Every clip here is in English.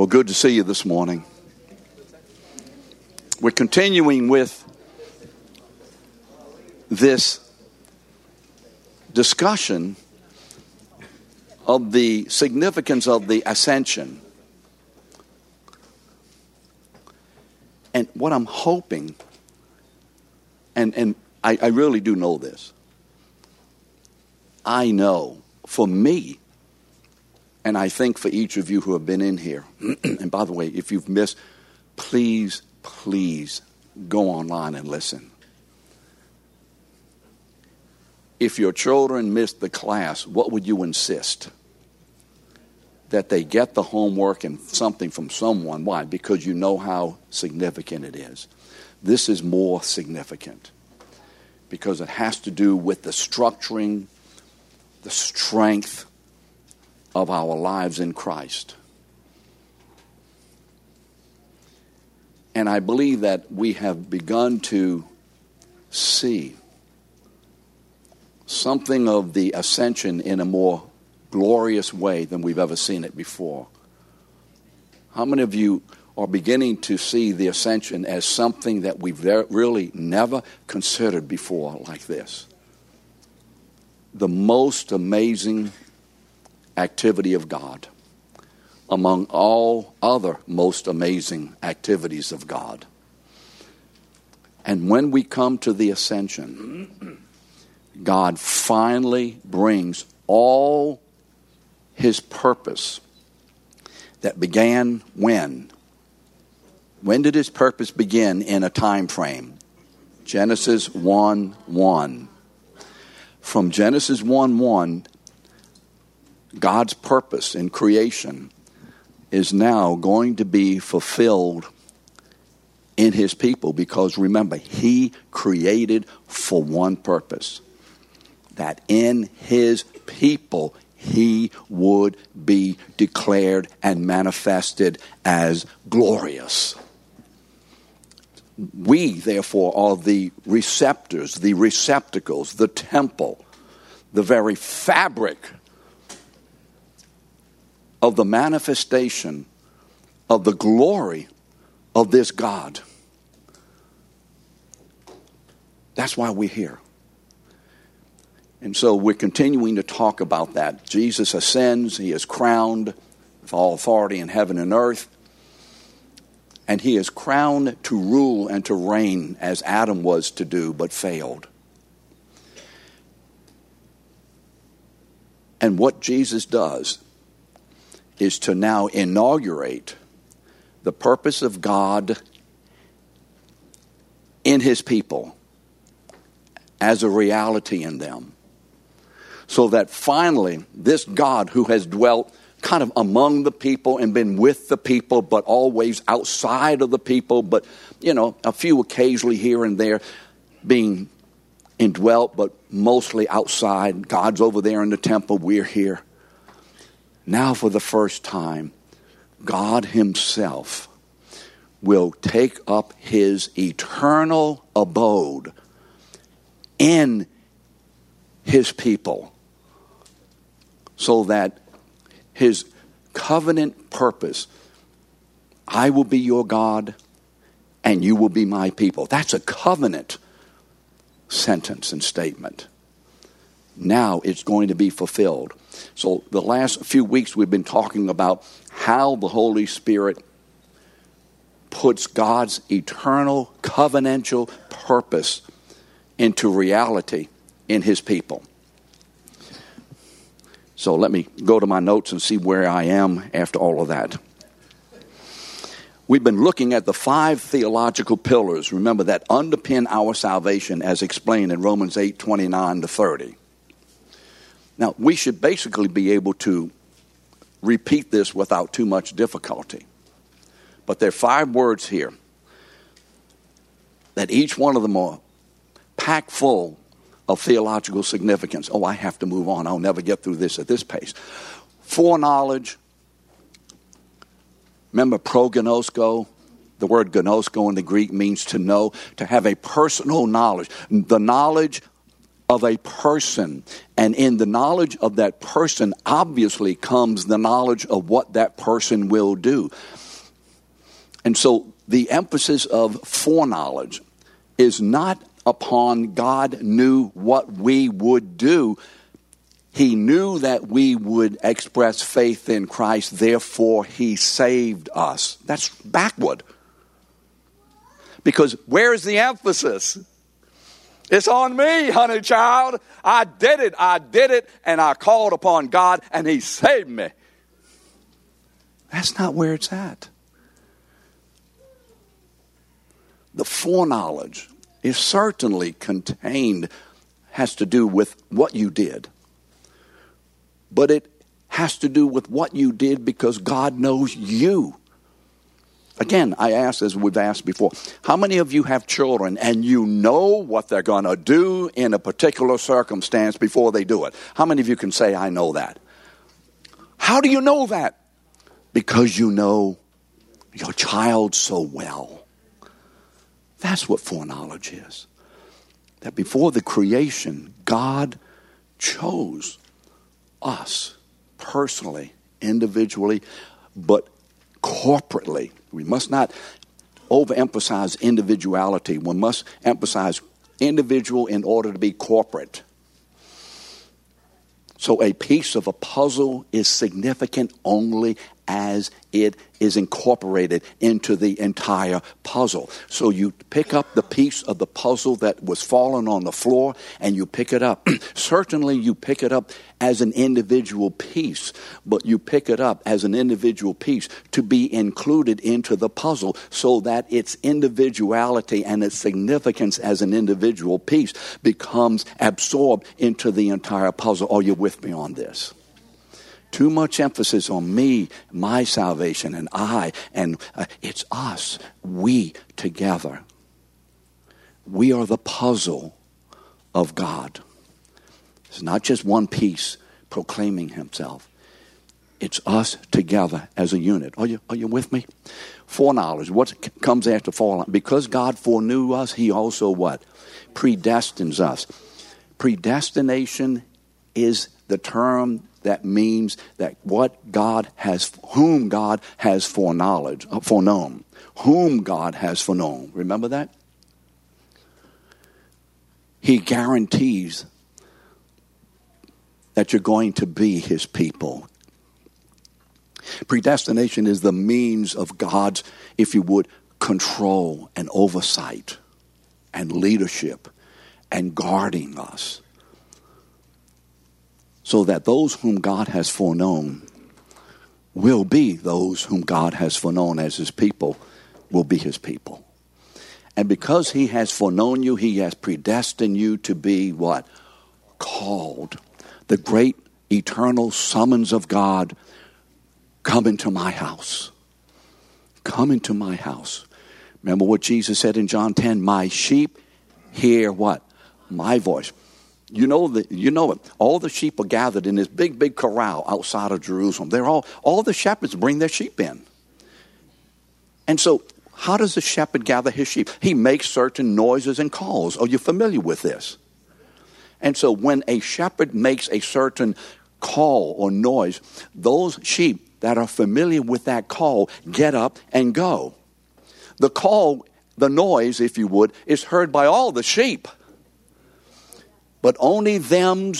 Well, good to see you this morning. We're continuing with this discussion of the significance of the ascension. And what I'm hoping, and, and I, I really do know this, I know for me, and I think for each of you who have been in here, and by the way, if you've missed, please, please go online and listen. If your children missed the class, what would you insist? That they get the homework and something from someone. Why? Because you know how significant it is. This is more significant because it has to do with the structuring, the strength, of our lives in Christ. And I believe that we have begun to see something of the ascension in a more glorious way than we've ever seen it before. How many of you are beginning to see the ascension as something that we've really never considered before like this? The most amazing activity of God among all other most amazing activities of God. And when we come to the ascension, God finally brings all his purpose that began when? When did his purpose begin in a time frame? Genesis 1 1. From Genesis 1 1, God's purpose in creation is now going to be fulfilled in his people because remember, he created for one purpose that in his people he would be declared and manifested as glorious. We, therefore, are the receptors, the receptacles, the temple, the very fabric of the manifestation of the glory of this God. That's why we're here. And so we're continuing to talk about that. Jesus ascends, he is crowned with all authority in heaven and earth. And he is crowned to rule and to reign as Adam was to do, but failed. And what Jesus does is to now inaugurate the purpose of God in his people as a reality in them. So that finally, this God who has dwelt kind of among the people and been with the people, but always outside of the people, but, you know, a few occasionally here and there being indwelt, but mostly outside. God's over there in the temple, we're here. Now, for the first time, God Himself will take up His eternal abode in His people so that His covenant purpose I will be your God and you will be my people. That's a covenant sentence and statement. Now it's going to be fulfilled. So, the last few weeks we've been talking about how the Holy Spirit puts God's eternal covenantal purpose into reality in His people. So, let me go to my notes and see where I am after all of that. We've been looking at the five theological pillars, remember, that underpin our salvation as explained in Romans 8 29 to 30. Now, we should basically be able to repeat this without too much difficulty. But there are five words here that each one of them are packed full of theological significance. Oh, I have to move on. I'll never get through this at this pace. Foreknowledge. Remember prognosko? The word gnosko in the Greek means to know, to have a personal knowledge. The knowledge of a person. And in the knowledge of that person, obviously comes the knowledge of what that person will do. And so the emphasis of foreknowledge is not upon God knew what we would do. He knew that we would express faith in Christ, therefore, He saved us. That's backward. Because where's the emphasis? It's on me, honey child. I did it. I did it, and I called upon God, and He saved me. That's not where it's at. The foreknowledge is certainly contained, has to do with what you did. But it has to do with what you did because God knows you. Again, I ask as we've asked before, how many of you have children and you know what they're going to do in a particular circumstance before they do it? How many of you can say, I know that? How do you know that? Because you know your child so well. That's what foreknowledge is. That before the creation, God chose us personally, individually, but corporately. We must not overemphasize individuality. We must emphasize individual in order to be corporate. So a piece of a puzzle is significant only as it is incorporated into the entire puzzle. So you pick up the piece of the puzzle that was fallen on the floor and you pick it up. Certainly, you pick it up as an individual piece, but you pick it up as an individual piece to be included into the puzzle so that its individuality and its significance as an individual piece becomes absorbed into the entire puzzle. Are you with me on this? Too much emphasis on me, my salvation, and I, and uh, it's us, we together. We are the puzzle of God. It's not just one piece proclaiming himself. It's us together as a unit. Are you, are you with me? Foreknowledge. What comes after foreknowledge? Because God foreknew us, He also what? Predestines us. Predestination is the term that means that what God has, whom God has foreknowledge, uh, foreknown, whom God has foreknown. Remember that? He guarantees that you're going to be his people. Predestination is the means of God's, if you would, control and oversight and leadership and guarding us so that those whom God has foreknown will be those whom God has foreknown as his people, will be his people. And because he has foreknown you, he has predestined you to be what? Called. The great eternal summons of God come into my house. Come into my house. Remember what Jesus said in John 10 My sheep hear what? My voice. You know that you know it. All the sheep are gathered in this big, big corral outside of Jerusalem. They're all all the shepherds bring their sheep in. And so how does the shepherd gather his sheep? He makes certain noises and calls. Are you familiar with this? And so when a shepherd makes a certain call or noise, those sheep that are familiar with that call get up and go. The call, the noise, if you would, is heard by all the sheep but only them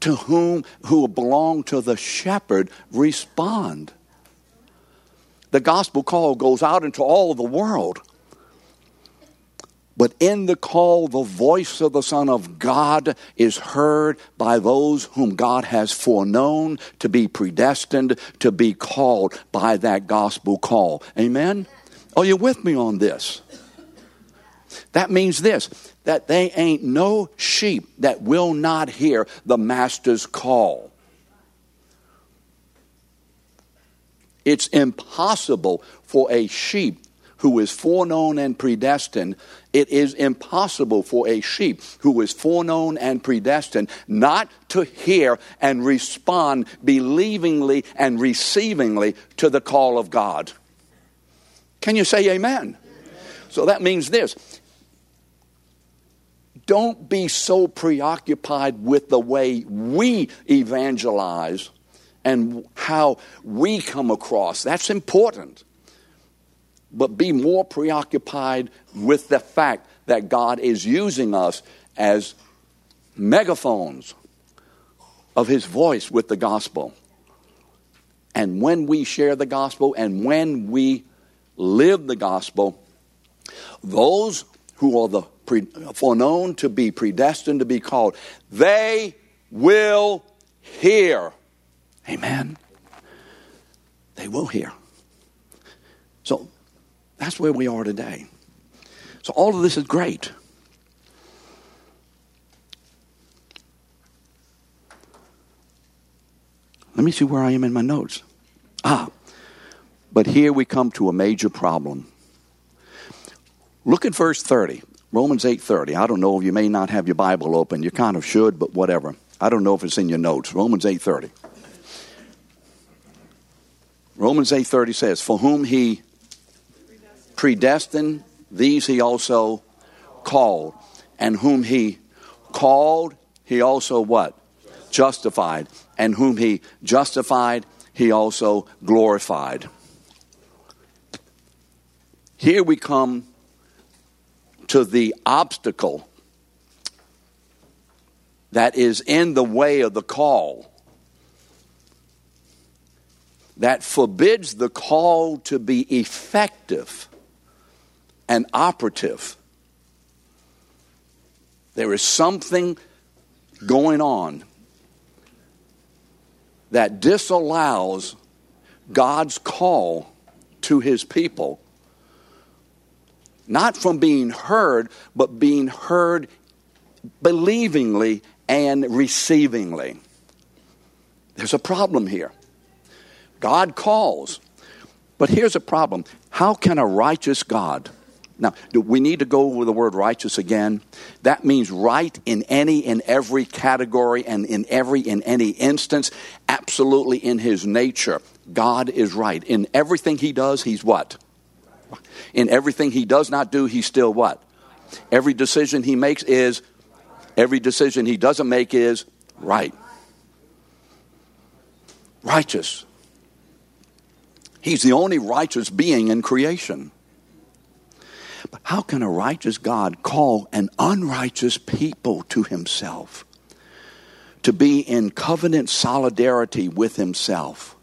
to whom who belong to the shepherd respond. The gospel call goes out into all the world. But in the call, the voice of the Son of God is heard by those whom God has foreknown to be predestined to be called by that gospel call. Amen? Are you with me on this? That means this that they ain't no sheep that will not hear the master's call. It's impossible for a sheep who is foreknown and predestined, it is impossible for a sheep who is foreknown and predestined not to hear and respond believingly and receivingly to the call of God. Can you say amen? amen. So that means this don't be so preoccupied with the way we evangelize and how we come across. That's important. But be more preoccupied with the fact that God is using us as megaphones of His voice with the gospel. And when we share the gospel and when we live the gospel, those who are the pre, foreknown to be predestined to be called, they will hear. Amen. They will hear. So that's where we are today. So all of this is great. Let me see where I am in my notes. Ah, but here we come to a major problem. Look at verse 30. Romans 8:30. I don't know if you may not have your Bible open. You kind of should, but whatever. I don't know if it's in your notes. Romans 8:30. Romans 8:30 says, "For whom he predestined, these he also called, and whom he called, he also what? Justified, and whom he justified, he also glorified." Here we come to the obstacle that is in the way of the call, that forbids the call to be effective and operative. There is something going on that disallows God's call to his people not from being heard, but being heard believingly and receivingly. There's a problem here. God calls, but here's a problem. How can a righteous God, now, we need to go over the word righteous again? That means right in any and every category and in every in any instance, absolutely in his nature. God is right. In everything he does, he's what? In everything he does not do, he's still what? Every decision he makes is, every decision he doesn't make is right. Righteous. He's the only righteous being in creation. But how can a righteous God call an unrighteous people to himself? To be in covenant solidarity with himself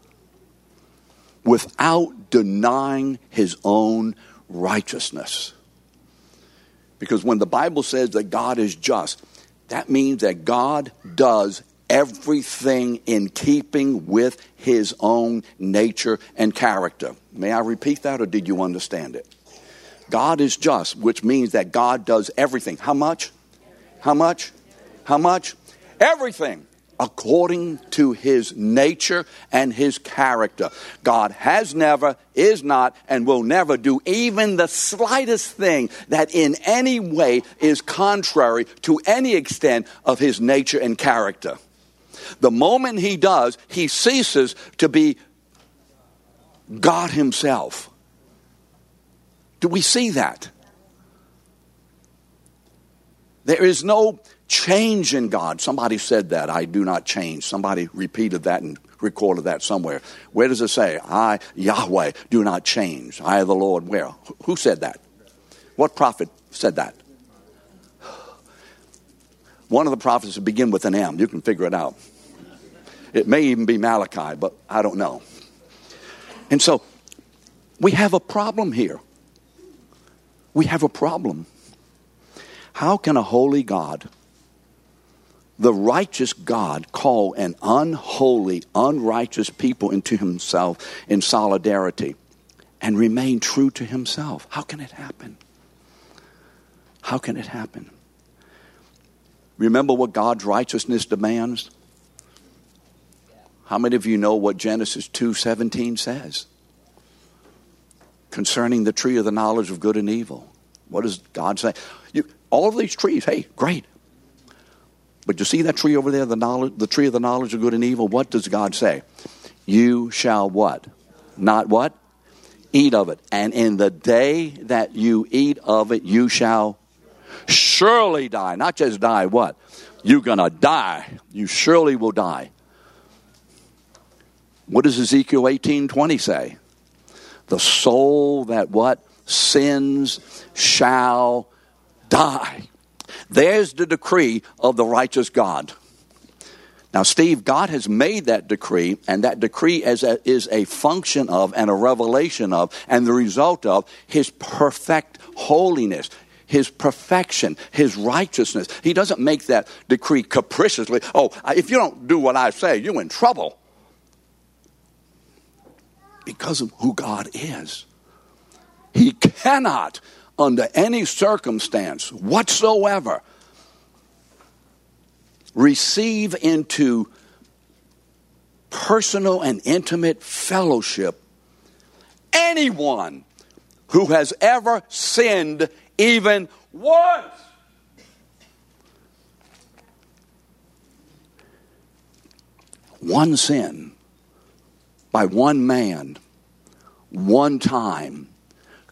without denying his own righteousness. Because when the Bible says that God is just, that means that God does everything in keeping with his own nature and character. May I repeat that or did you understand it? God is just, which means that God does everything. How much? How much? How much? Everything according to his nature and his character. God has never, is not, and will never do even the slightest thing that in any way is contrary to any extent of his nature and character. The moment he does, he ceases to be God himself. Do we see that? There is no change in God. Somebody said that. I do not change. Somebody repeated that and recorded that somewhere. Where does it say? I, Yahweh, do not change. I, the Lord, where? Who said that? What prophet said that? One of the prophets that begin with an M. You can figure it out. It may even be Malachi, but I don't know. And so we have a problem here. We have a problem. How can a holy God the righteous God call an unholy, unrighteous people into himself in solidarity and remain true to himself. How can it happen? How can it happen? Remember what God's righteousness demands? How many of you know what Genesis 2:17 says? Concerning the tree of the knowledge of good and evil. What does God say? You, all of these trees, hey, great. But you see that tree over there, the knowledge, the tree of the knowledge of good and evil? What does God say? You shall what? Not what? Eat of it. And in the day that you eat of it, you shall Surely die. Not just die, what? You're going to die. You surely will die. What does Ezekiel 18:20 say? The soul that what? Sins shall die. There's the decree of the righteous God. Now, Steve, God has made that decree, and that decree is a, is a function of and a revelation of and the result of His perfect holiness, His perfection, His righteousness. He doesn't make that decree capriciously. Oh, if you don't do what I say, you're in trouble. Because of who God is. He cannot, under any circumstance whatsoever, receive into personal and intimate fellowship anyone who has ever sinned even once. One sin by one man, one time,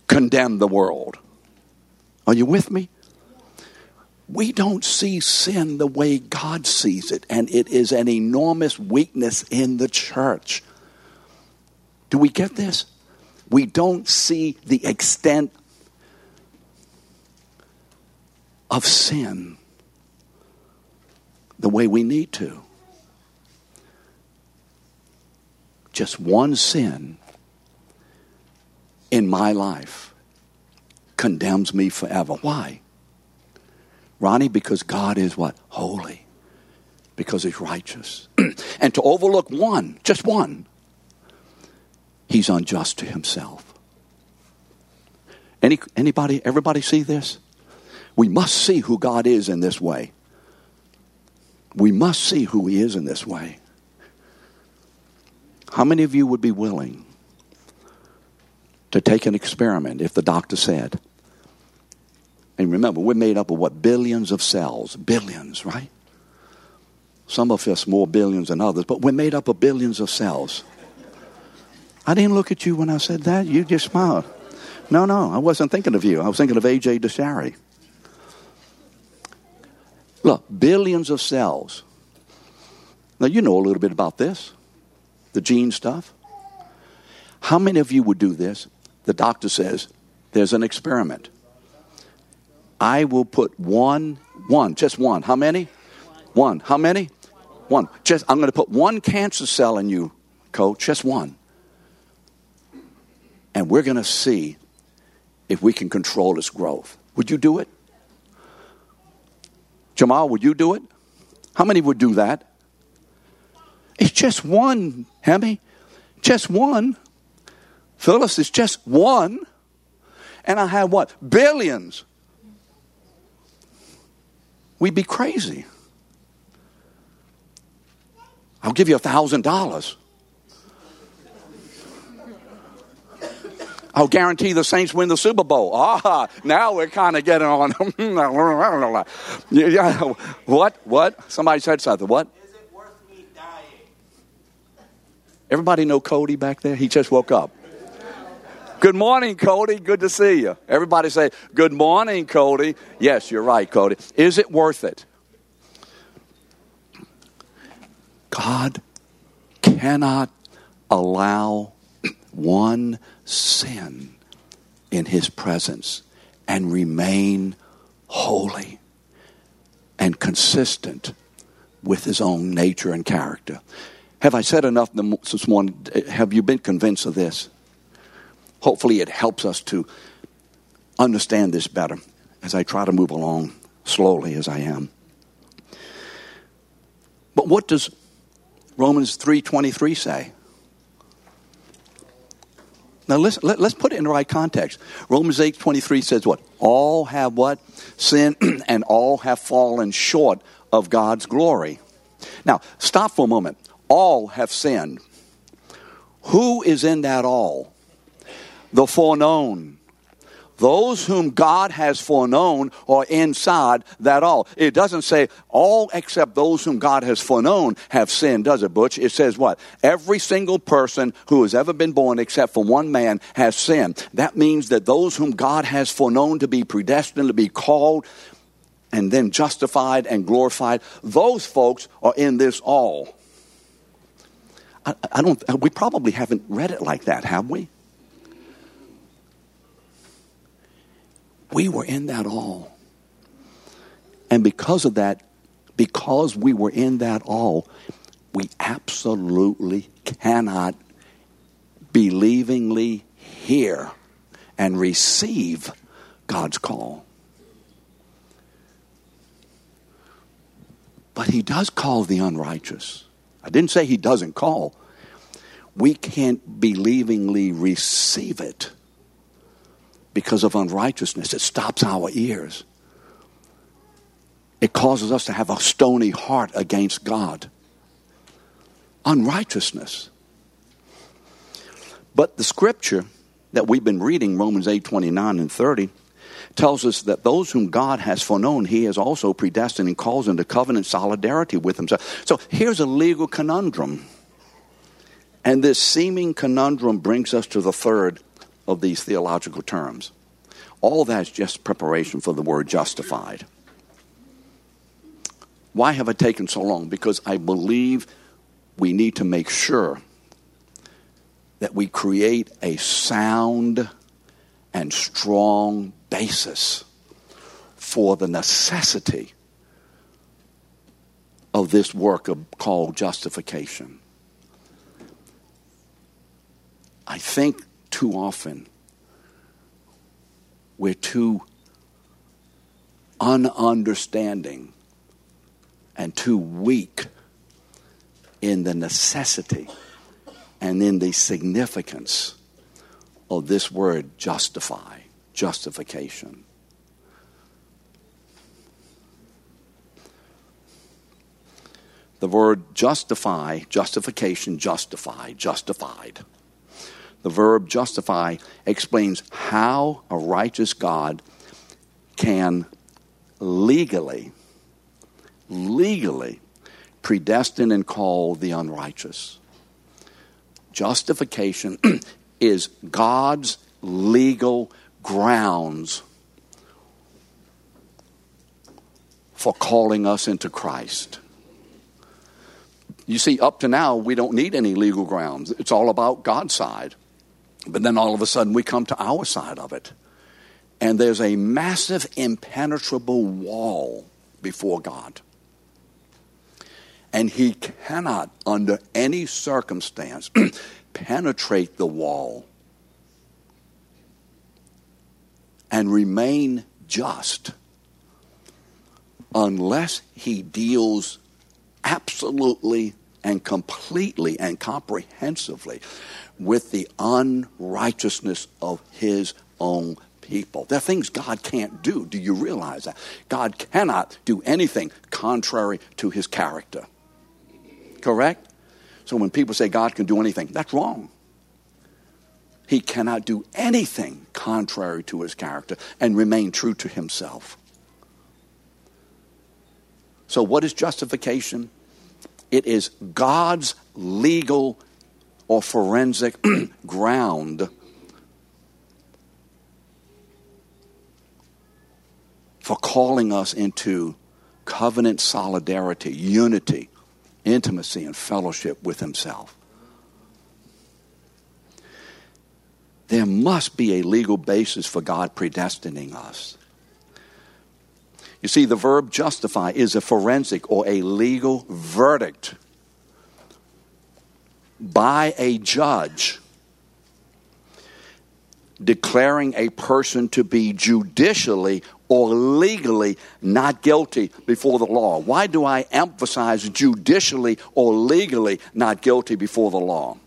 condemned the world. Are you with me? we don't see sin the way God sees it, and it is an enormous weakness in the church. Do we get this? We don't see the extent of sin the way we need to. Just one sin in my life condemns me forever. Why? Ronnie, because God is what? Holy. Because he's righteous. and to overlook one, just one, he's unjust to himself. Any, anybody, everybody see this? We must see who God is in this way. We must see who he is in this way. How many of you would be willing to take an experiment if the doctor said, and remember, we're made up of what? Billions of cells. Billions, right? Some of us more billions than others, but we're made up of billions of cells. I didn't look at you when I said that. You just smiled. No, no, I wasn't thinking of you. I was thinking of A.J. DeShary. Look, billions of cells. Now, you know a little bit about this, the gene stuff. How many of you would do this? The doctor says there's an experiment. I will put one, one, just one. How many? One. How many? One. Just I'm going to put one cancer cell in you, coach, just one. And we're going to see if we can control its growth. Would you do it? Jamal, would you do it? How many would do that? It's just one, Hemi. Just one. Phyllis, is just one. And I have what? Billions we'd be crazy. I'll give you a thousand dollars. I'll guarantee the Saints win the Super Bowl. Ah, now we're kind of getting on. yeah, what? What? Somebody said something. What? Is it worth me dying? Everybody know Cody back there? He just woke up. Good morning, Cody. Good to see you. Everybody say, Good morning, Cody. Yes, you're right, Cody. Is it worth it? God cannot allow one sin in his presence and remain holy and consistent with his own nature and character. Have I said enough this morning? Have you been convinced of this? Hopefully it helps us to understand this better as I try to move along slowly as I am. But what does Romans 3:23 say? Now listen, let, us put it in the right context. Romans 8:23 says what? All have what? Sin and all have fallen short of God's glory. Now, stop for a moment. All have sinned. Who is in that all? The foreknown. Those whom God has foreknown are inside that all. It doesn't say all except those whom God has foreknown have sinned, does it, Butch? It says what? Every single person who has ever been born except for one man has sinned. That means that those whom God has foreknown to be predestined, to be called, and then justified and glorified. Those folks are in this all. I, I don't, we probably haven't read it like that, have we? We were in that all. And because of that, because we were in that all, we absolutely cannot believingly hear and receive God's call. But He does call the unrighteous. I didn't say He doesn't call. We can't believingly receive it because of unrighteousness. It stops our ears. It causes us to have a stony heart against God. Unrighteousness. But the scripture that we've been reading, Romans 8 29 and 30, tells us that those whom God has foreknown, he has also predestined and calls into covenant solidarity with himself. So here's a legal conundrum. And this seeming conundrum brings us to the third of these theological terms. All that's just preparation for the word justified. Why have I taken so long? Because I believe we need to make sure that we create a sound and strong basis for the necessity of this work of, called justification. I think too often we're too ununderstanding and too weak in the necessity and in the significance of this word justify, justification. The word justify, justification, justify, justified. The verb justify explains how a righteous God can legally, legally predestine and call the unrighteous. Justification is God's legal grounds for calling us into Christ. You see, up to now, we don't need any legal grounds. It's all about God's side. But then all of a sudden, we come to our side of it. And there's a massive, impenetrable wall before God. And He cannot, under any circumstance, penetrate the wall and remain just unless he deals absolutely and completely and comprehensively with the unrighteousness of his own people. There are things God can't do. Do you realize that? God cannot do anything contrary to his character. Correct? So when people say God can do anything, that's wrong. He cannot do anything contrary to his character and remain true to himself. So, what is justification? It is God's legal or forensic ground for calling us into covenant solidarity, unity intimacy and fellowship with Himself. There must be a legal basis for God predestining us. You see, the verb justify is a forensic or a legal verdict by a judge declaring a person to be judicially or legally not guilty before the law. Why do I emphasize judicially or legally not guilty before the law?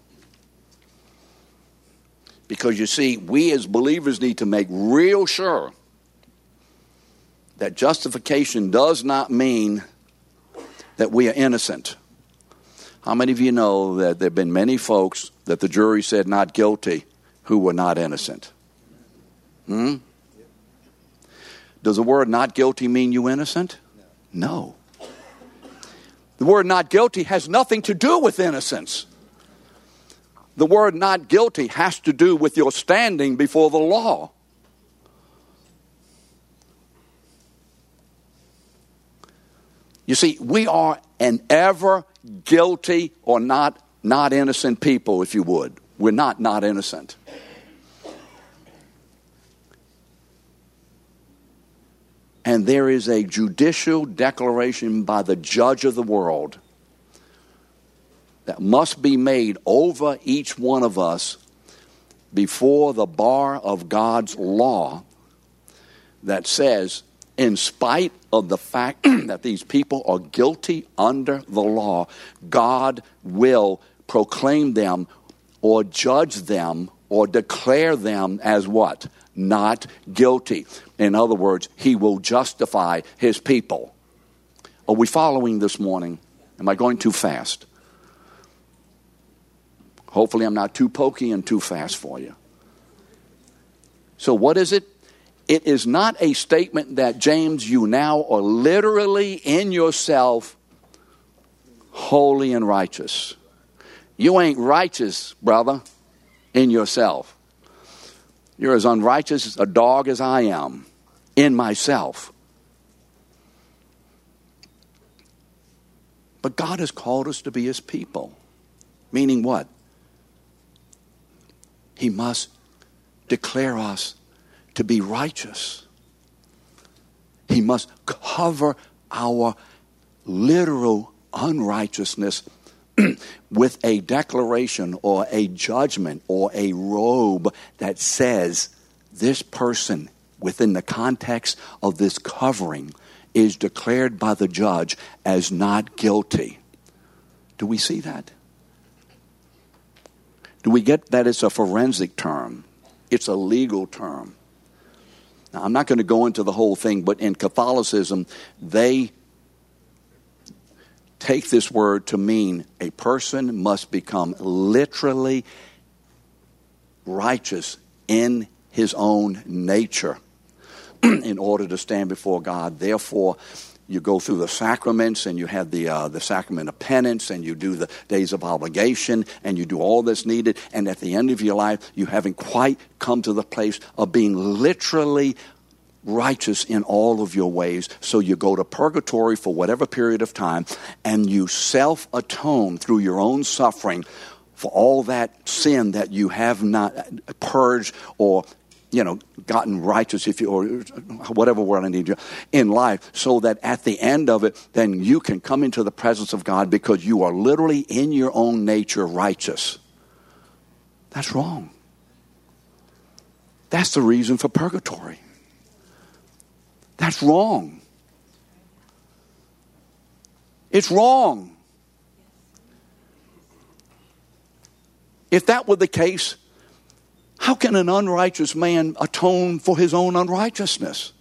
Because you see, we as believers need to make real sure that justification does not mean that we are innocent. How many of you know that there have been many folks that the jury said not guilty who were not innocent? Hmm? Does the word not guilty mean you innocent? No. The word not guilty has nothing to do with innocence. The word not guilty has to do with your standing before the law. You see, we are an ever guilty or not not innocent people, if you would. We're not not innocent. And there is a judicial declaration by the judge of the world that must be made over each one of us before the bar of God's law that says, in spite of the fact that these people are guilty under the law, God will proclaim them or judge them or declare them as what? Not guilty. In other words, he will justify his people. Are we following this morning? Am I going too fast? Hopefully, I'm not too pokey and too fast for you. So, what is it? It is not a statement that, James, you now are literally in yourself holy and righteous. You ain't righteous, brother, in yourself. You're as unrighteous a dog as I am in myself. But God has called us to be His people. Meaning what? He must declare us to be righteous. He must cover our literal unrighteousness with a declaration or a judgment or a robe that says this person, within the context of this covering, is declared by the judge as not guilty. Do we see that? Do we get that it's a forensic term? It's a legal term. Now, I'm not going to go into the whole thing, but in Catholicism, they take this word to mean a person must become literally righteous in his own nature in order to stand before God. Therefore, you go through the sacraments and you have the, uh, the sacrament of penance and you do the days of obligation and you do all that's needed. And at the end of your life, you haven't quite come to the place of being literally righteous in all of your ways. So you go to purgatory for whatever period of time and you self atone through your own suffering for all that sin that you have not purged or you know, gotten righteous, if you, or whatever word I need you, in life, so that at the end of it, then you can come into the presence of God because you are literally in your own nature righteous. That's wrong. That's the reason for purgatory. That's wrong. It's wrong. If that were the case, how can an unrighteous man atone for his own unrighteousness?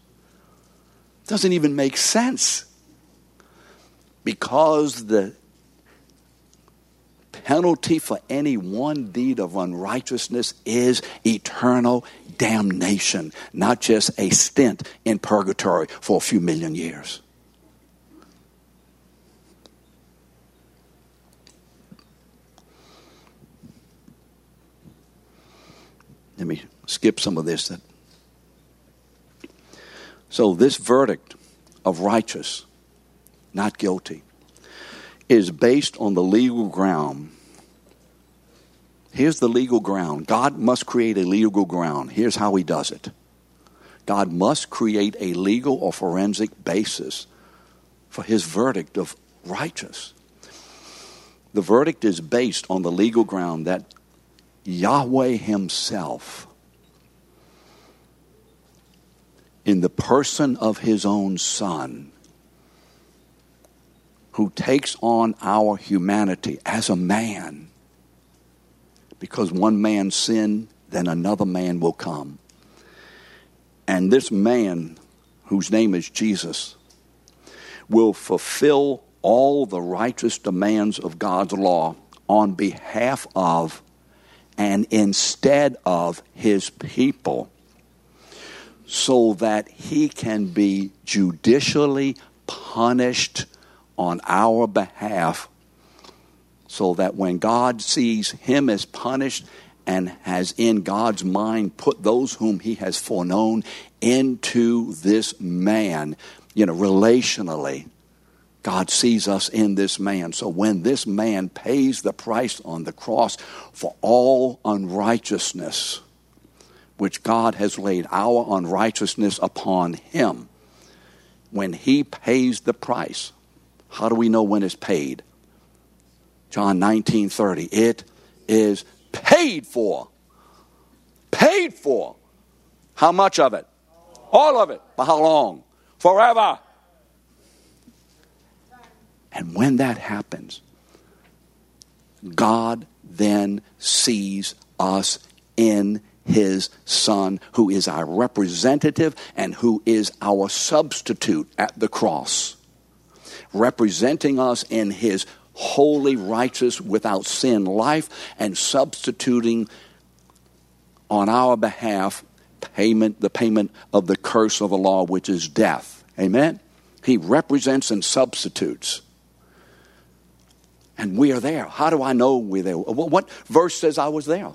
Doesn't even make sense. Because the penalty for any one deed of unrighteousness is eternal damnation, not just a stint in purgatory for a few million years. Let me skip some of this. So, this verdict of righteous, not guilty, is based on the legal ground. Here's the legal ground. God must create a legal ground. Here's how He does it God must create a legal or forensic basis for His verdict of righteous. The verdict is based on the legal ground that Yahweh Himself, in the person of His own Son, who takes on our humanity as a man, because one man sinned, then another man will come. And this man, whose name is Jesus, will fulfill all the righteous demands of God's law on behalf of and instead of his people so that he can be judicially punished on our behalf so that when God sees him as punished and has in God's mind put those whom he has foreknown into this man, you know, relationally, God sees us in this man. So when this man pays the price on the cross for all unrighteousness, which God has laid our unrighteousness upon him, when he pays the price, how do we know when it's paid? John 19 30. It is paid for. Paid for. How much of it? All of it. For how long? Forever. And when that happens, God then sees us in his son, who is our representative and who is our substitute at the cross, representing us in his holy, righteous, without sin life, and substituting on our behalf payment, the payment of the curse of the law, which is death. Amen? He represents and substitutes. And we are there. How do I know we're there? What verse says I was there?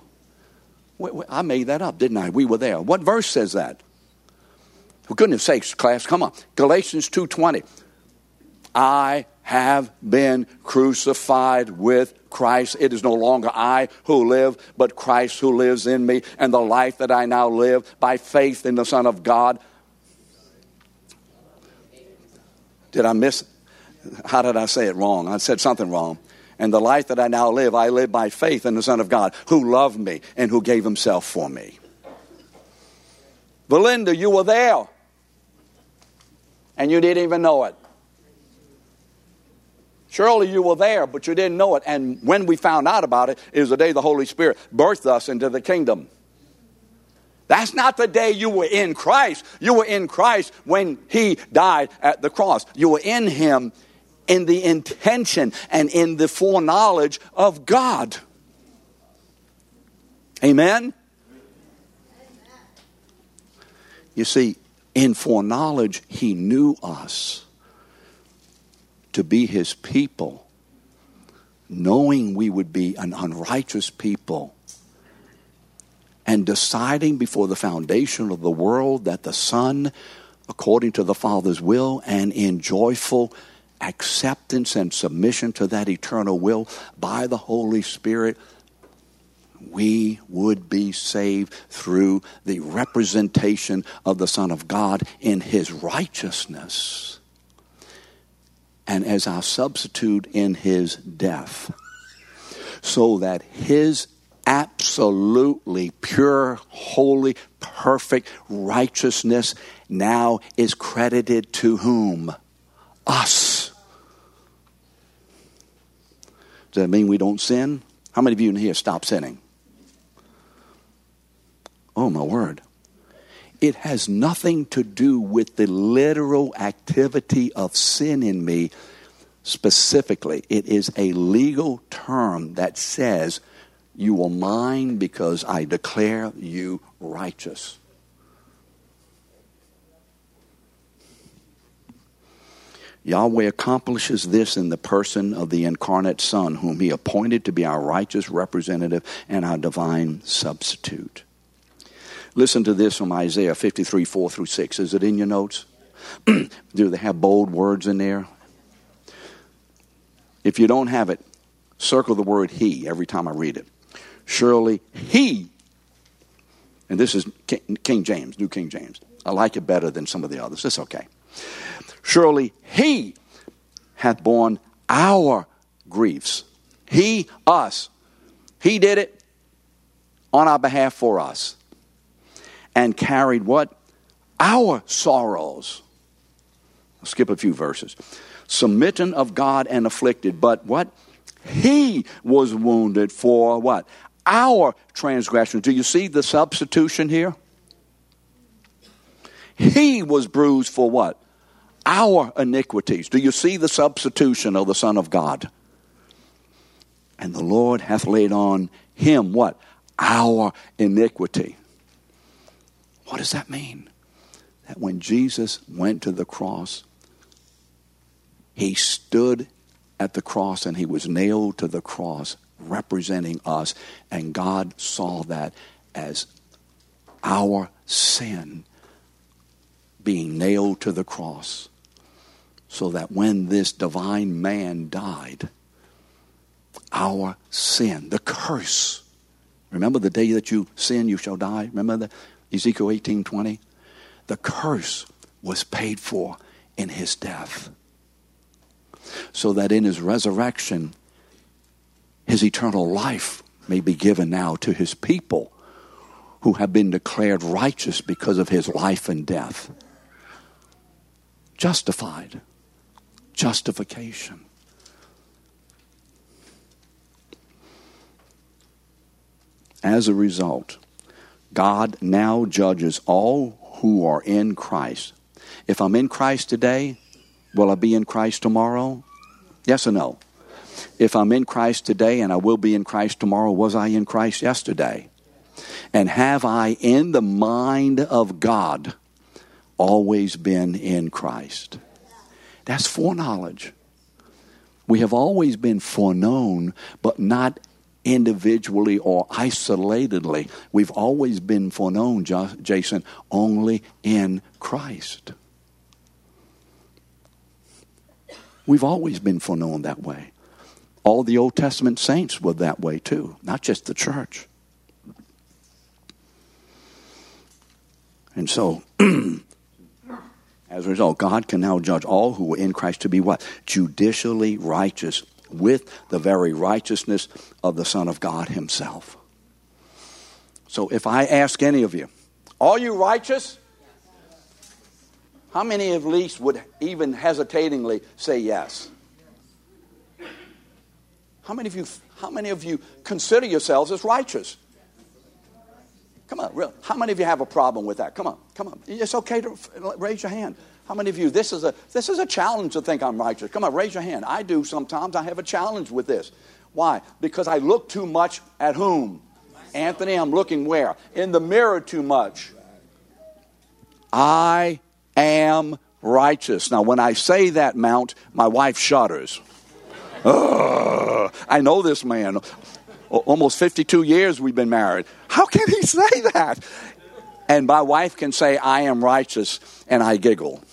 I made that up, didn't I? We were there. What verse says that? For goodness sakes, class, come on. Galatians 2.20. I have been crucified with Christ. It is no longer I who live, but Christ who lives in me. And the life that I now live by faith in the Son of God. Did I miss? How did I say it wrong? I said something wrong. And the life that I now live, I live by faith in the Son of God who loved me and who gave himself for me. Belinda, you were there. And you didn't even know it. Surely you were there, but you didn't know it. And when we found out about it, is the day the Holy Spirit birthed us into the kingdom. That's not the day you were in Christ. You were in Christ when He died at the cross. You were in Him in the intention and in the foreknowledge of God. Amen? You see, in foreknowledge, He knew us to be His people, knowing we would be an unrighteous people, and deciding before the foundation of the world that the Son, according to the Father's will, and in joyful acceptance and submission to that eternal will by the Holy Spirit, we would be saved through the representation of the Son of God in His righteousness and as our substitute in His death, so that His absolutely pure, holy, perfect righteousness now is credited to whom? Us. Does that mean we don't sin? How many of you in here stop sinning? Oh, my word. It has nothing to do with the literal activity of sin in me specifically. It is a legal term that says, You are mine because I declare you righteous. Yahweh accomplishes this in the person of the incarnate Son, whom He appointed to be our righteous representative and our divine substitute. Listen to this from Isaiah 53 4 through 6. Is it in your notes? Do they have bold words in there? If you don't have it, circle the word He every time I read it. Surely He, and this is King James, New King James. I like it better than some of the others. It's okay. Surely he hath borne our griefs. He, us. He did it on our behalf for us. And carried what? Our sorrows. I'll skip a few verses. Submitting of God and afflicted, but what? He was wounded for what? Our transgressions. Do you see the substitution here? He was bruised for what? Our iniquities. Do you see the substitution of the Son of God? And the Lord hath laid on him what? Our iniquity. What does that mean? That when Jesus went to the cross, he stood at the cross and he was nailed to the cross, representing us, and God saw that as our sin being nailed to the cross so that when this divine man died, our sin, the curse, remember the day that you sin, you shall die? Remember the Ezekiel 18 20? The curse was paid for in his death. So that in his resurrection, his eternal life may be given now to his people who have been declared righteous because of his life and death. Justified. Justification. As a result, God now judges all who are in Christ. If I'm in Christ today, will I be in Christ tomorrow? Yes or no? If I'm in Christ today and I will be in Christ tomorrow, was I in Christ yesterday? And have I, in the mind of God, always been in Christ? That's foreknowledge. We have always been foreknown, but not individually or isolatedly. We've always been foreknown, Jason, only in Christ. We've always been foreknown that way. All the Old Testament saints were that way too, not just the church. And so, as a result, God can now judge all who are in Christ to be what? Judicially righteous with the very righteousness of the Son of God Himself. So if I ask any of you, are you righteous? How many at least would even hesitatingly say yes? How many of you, how many of you consider yourselves as righteous? Come on, real. How many of you have a problem with that? Come on, come on. It's okay to raise your hand. How many of you, this is a, this is a challenge to think I'm righteous? Come on, raise your hand. I do sometimes. I have a challenge with this. Why? Because I look too much at whom? Anthony, I'm looking where? In the mirror too much. I am righteous. Now, when I say that, Mount, my wife shudders. I know this man. Almost 52 years we've been married. How can he say that? And my wife can say, I am righteous, and I giggle.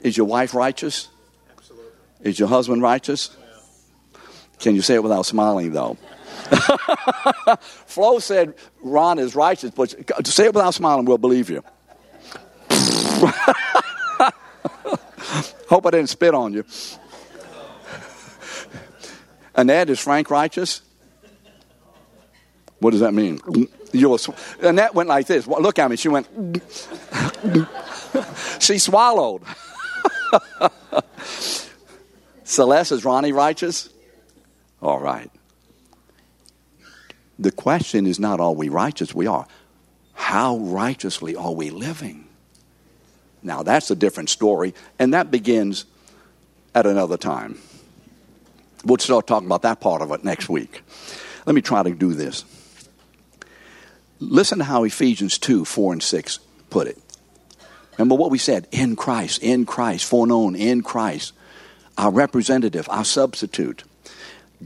Is your wife righteous? Absolutely. Is your husband righteous? Yeah. Can you say it without smiling, though? Flo said Ron is righteous, but say it without smiling, we'll believe you. Hope I didn't spit on you. Annette, is Frank righteous? What does that mean? You're, Annette went like this. Look at me. She went. she swallowed. Celeste, is Ronnie righteous? All right. The question is not are we righteous? We are. How righteously are we living? Now, that's a different story, and that begins at another time. We'll start talking about that part of it next week. Let me try to do this. Listen to how Ephesians 2 4 and 6 put it. Remember what we said in Christ, in Christ, foreknown in Christ, our representative, our substitute.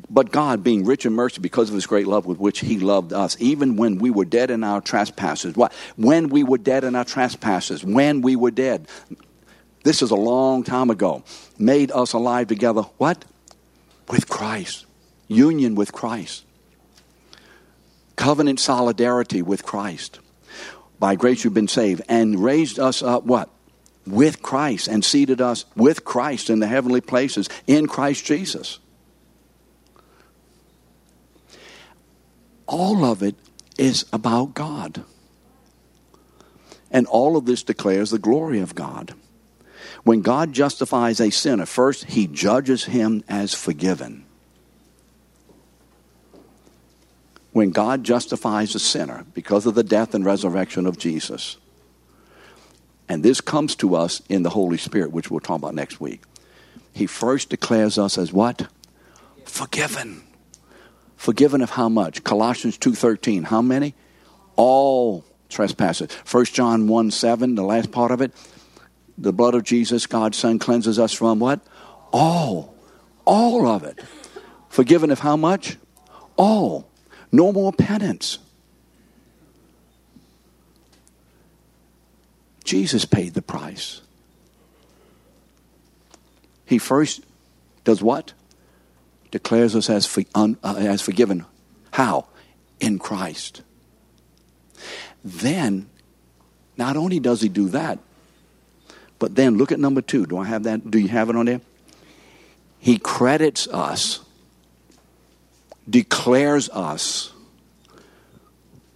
But God, being rich in mercy because of his great love with which he loved us, even when we were dead in our trespasses. When we were dead in our trespasses. When we were dead. This is a long time ago. Made us alive together. What? With Christ. Union with Christ. Covenant solidarity with Christ by grace you've been saved, and raised us up what? With Christ, and seated us with Christ in the heavenly places in Christ Jesus. All of it is about God. And all of this declares the glory of God. When God justifies a sinner, first, he judges him as forgiven. when God justifies a sinner because of the death and resurrection of Jesus. And this comes to us in the Holy Spirit, which we'll talk about next week. He first declares us as what? Forgiven. Forgiven of how much? Colossians 2:13. How many? All trespasses. 1 John 1 7, the last part of it. The blood of Jesus, God's Son, cleanses us from what? All. All of it. Forgiven of how much? All. No more penance. Jesus paid the price. He first does what? Declares us as, for, un, uh, as forgiven. How? In Christ. Then, not only does he do that, but then look at number two. Do I have that? Do you have it on there? He credits us, declares us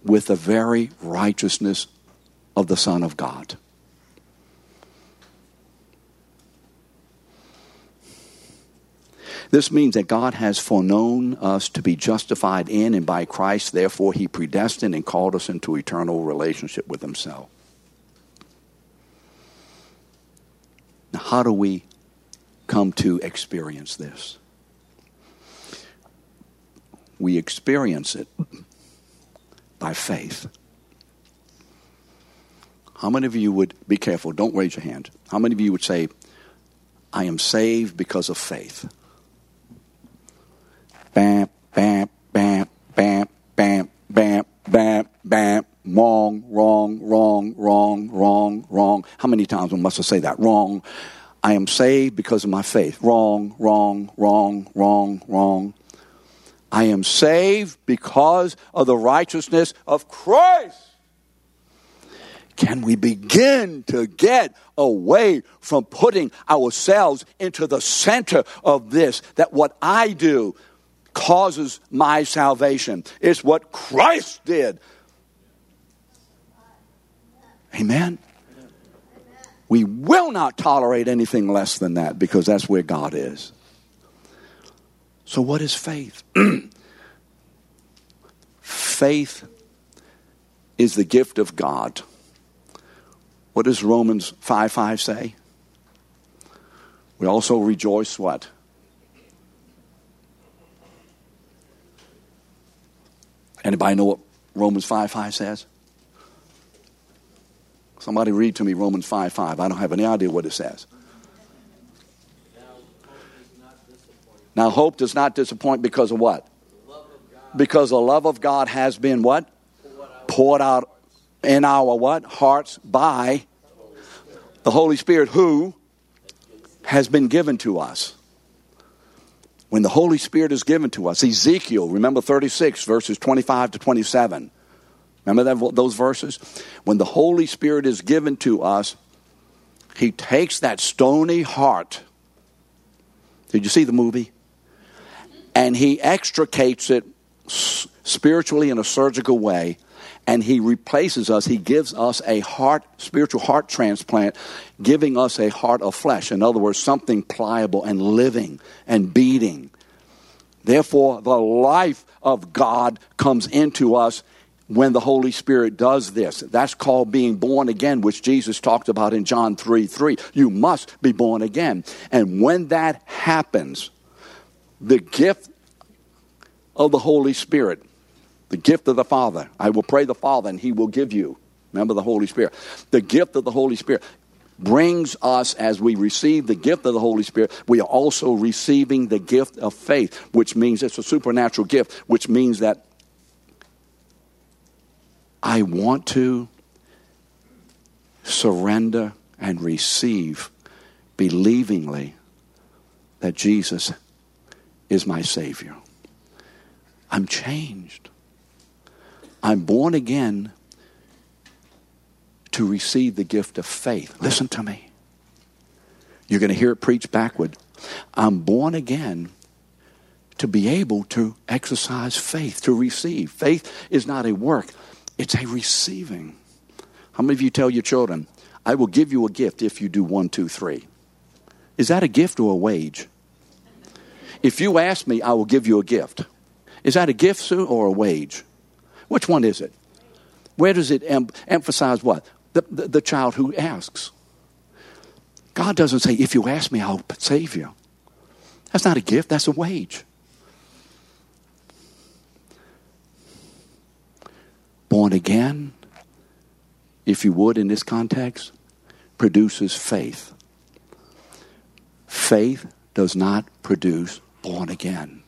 with the very righteousness of the Son of God. This means that God has foreknown us to be justified in and by Christ. Therefore, He predestined and called us into eternal relationship with Himself. How do we come to experience this? We experience it by faith. How many of you would be careful? Don't raise your hand. How many of you would say, I am saved because of faith? Bam, bam, bam, bam, bam, bam, bam, bam, wrong, wrong, wrong, wrong, wrong, wrong. How many times must I say that? Wrong. I am saved because of my faith. Wrong, wrong, wrong, wrong, wrong. I am saved because of the righteousness of Christ. Can we begin to get away from putting ourselves into the center of this? That what I do, causes my salvation. It's what Christ did. Amen. We will not tolerate anything less than that because that's where God is. So, what is faith? faith is the gift of God. What does Romans 5 5 say? We also rejoice what? Anybody know what Romans 5 5 says? Somebody read to me Romans 5 5. I don't have any idea what it says. Now, hope does not disappoint because of what? Because the love of God has been what? Poured out in our what? Hearts by the Holy Spirit who has been given to us when the Holy Spirit is given to us. Ezekiel, remember 36, verses 25 to 27. Remember that, those verses? When the Holy Spirit is given to us, He takes that stony heart. Did you see the movie? And He extricates it spiritually in a surgical way and he replaces us. He gives us a heart, spiritual heart transplant, giving us a heart of flesh. In other words, something pliable and living and beating. Therefore, the life of God comes into us when the Holy Spirit does this. That's called being born again, which Jesus talked about in John 3 3. You must be born again. And when that happens, the gift of the Holy Spirit the gift of the Father. I will pray the Father, and He will give you. Remember the Holy Spirit. The gift of the Holy Spirit brings us, as we receive the gift of the Holy Spirit, we are also receiving the gift of faith, which means it's a supernatural gift, which means that I want to surrender and receive believingly that Jesus is my Savior. I'm changed. I'm born again to receive the gift of faith. Listen to me. You're going to hear it preached backward. I'm born again to be able to exercise faith, to receive. Faith is not a work, it's a receiving. How many of you tell your children, I will give you a gift if you do one, two, three? Is that a gift or a wage? If you ask me, I will give you a gift. Is that a gift, or a wage? Which one is it? Where does it em- emphasize what? The, the, the child who asks. God doesn't say, if you ask me, I'll save you. That's not a gift, that's a wage. Born again, if you would, in this context, produces faith. Faith does not produce born again.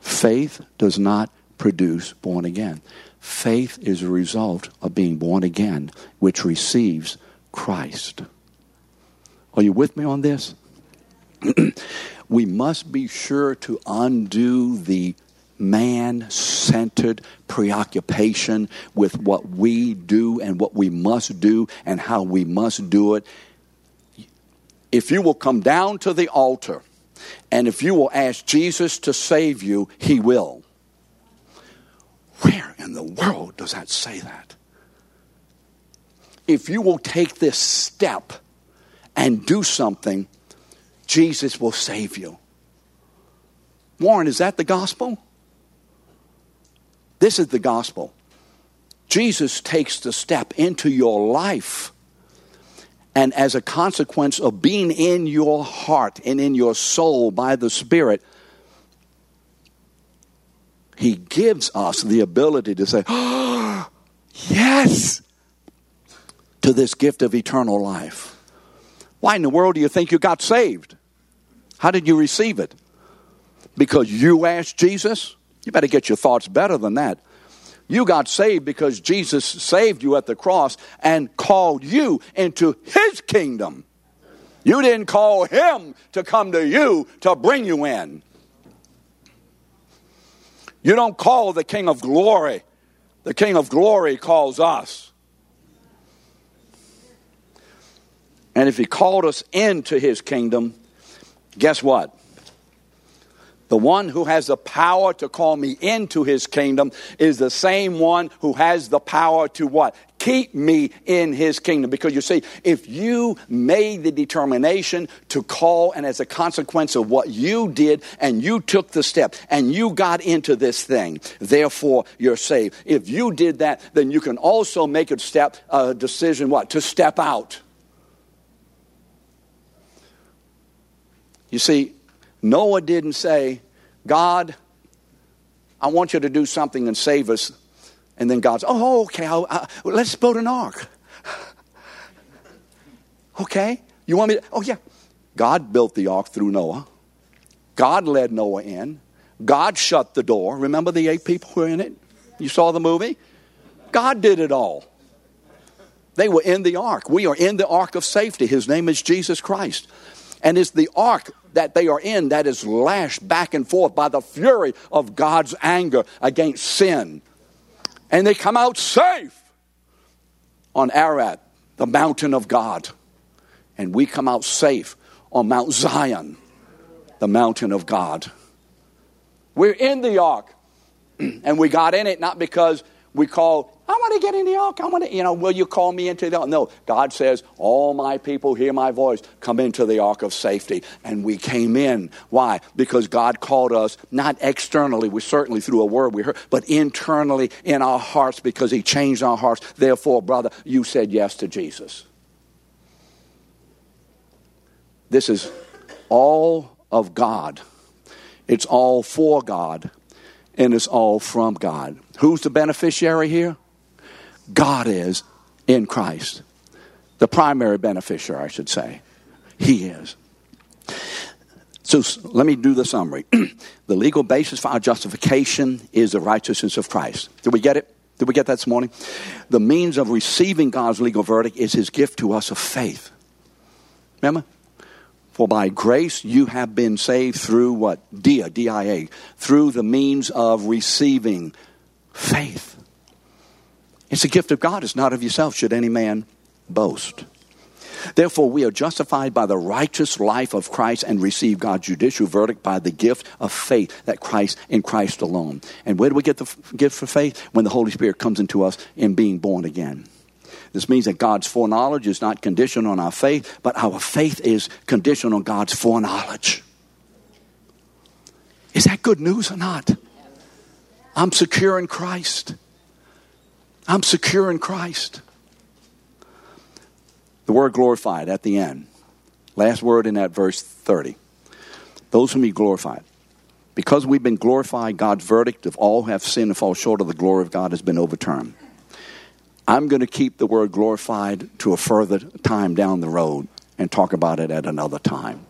Faith does not produce born again. Faith is a result of being born again, which receives Christ. Are you with me on this? we must be sure to undo the man centered preoccupation with what we do and what we must do and how we must do it. If you will come down to the altar and if you will ask Jesus to save you, he will. Where in the world does that say that? If you will take this step and do something, Jesus will save you. Warren, is that the gospel? This is the gospel. Jesus takes the step into your life. And as a consequence of being in your heart and in your soul by the Spirit, He gives us the ability to say, oh, Yes, to this gift of eternal life. Why in the world do you think you got saved? How did you receive it? Because you asked Jesus? You better get your thoughts better than that. You got saved because Jesus saved you at the cross and called you into his kingdom. You didn't call him to come to you to bring you in. You don't call the King of glory, the King of glory calls us. And if he called us into his kingdom, guess what? The one who has the power to call me into his kingdom is the same one who has the power to what? Keep me in his kingdom. Because you see, if you made the determination to call, and as a consequence of what you did, and you took the step, and you got into this thing, therefore you're saved. If you did that, then you can also make a step, a decision, what? To step out. You see, Noah didn't say, God, I want you to do something and save us. And then God says, Oh, okay, I'll, I, let's build an ark. okay, you want me to? Oh, yeah. God built the ark through Noah. God led Noah in. God shut the door. Remember the eight people who were in it? You saw the movie? God did it all. They were in the ark. We are in the ark of safety. His name is Jesus Christ. And it's the ark that they are in that is lashed back and forth by the fury of God's anger against sin. And they come out safe on Ararat, the mountain of God. And we come out safe on Mount Zion, the mountain of God. We're in the ark. And we got in it not because we call I want to get in the ark. I want to, you know, will you call me into the ark? No, God says, all my people hear my voice. Come into the ark of safety. And we came in. Why? Because God called us, not externally, we certainly through a word we heard, but internally in our hearts because He changed our hearts. Therefore, brother, you said yes to Jesus. This is all of God. It's all for God and it's all from God. Who's the beneficiary here? God is in Christ. The primary beneficiary, I should say. He is. So let me do the summary. the legal basis for our justification is the righteousness of Christ. Did we get it? Did we get that this morning? The means of receiving God's legal verdict is his gift to us of faith. Remember? For by grace you have been saved through what? Dia, D-I-A. Through the means of receiving faith. It's a gift of God, it's not of yourself, should any man boast. Therefore, we are justified by the righteous life of Christ and receive God's judicial verdict by the gift of faith that Christ in Christ alone. And where do we get the gift for faith? When the Holy Spirit comes into us in being born again. This means that God's foreknowledge is not conditioned on our faith, but our faith is conditioned on God's foreknowledge. Is that good news or not? I'm secure in Christ. I'm secure in Christ. The word glorified at the end. Last word in that verse 30. Those whom he glorified. Because we've been glorified, God's verdict of all who have sinned and fall short of the glory of God has been overturned. I'm going to keep the word glorified to a further time down the road and talk about it at another time.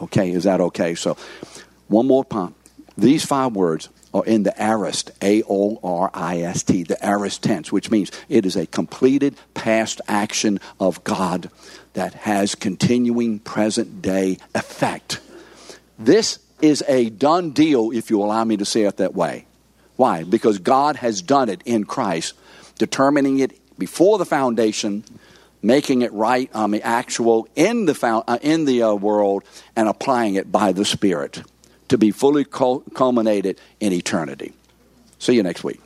Okay, is that okay? So, one more time. These five words are in the aorist, A O R I S T, the aorist tense, which means it is a completed past action of God that has continuing present day effect. This is a done deal, if you allow me to say it that way. Why? Because God has done it in Christ, determining it before the foundation, making it right on the actual in the, found, uh, in the uh, world, and applying it by the Spirit to be fully culminated in eternity. See you next week.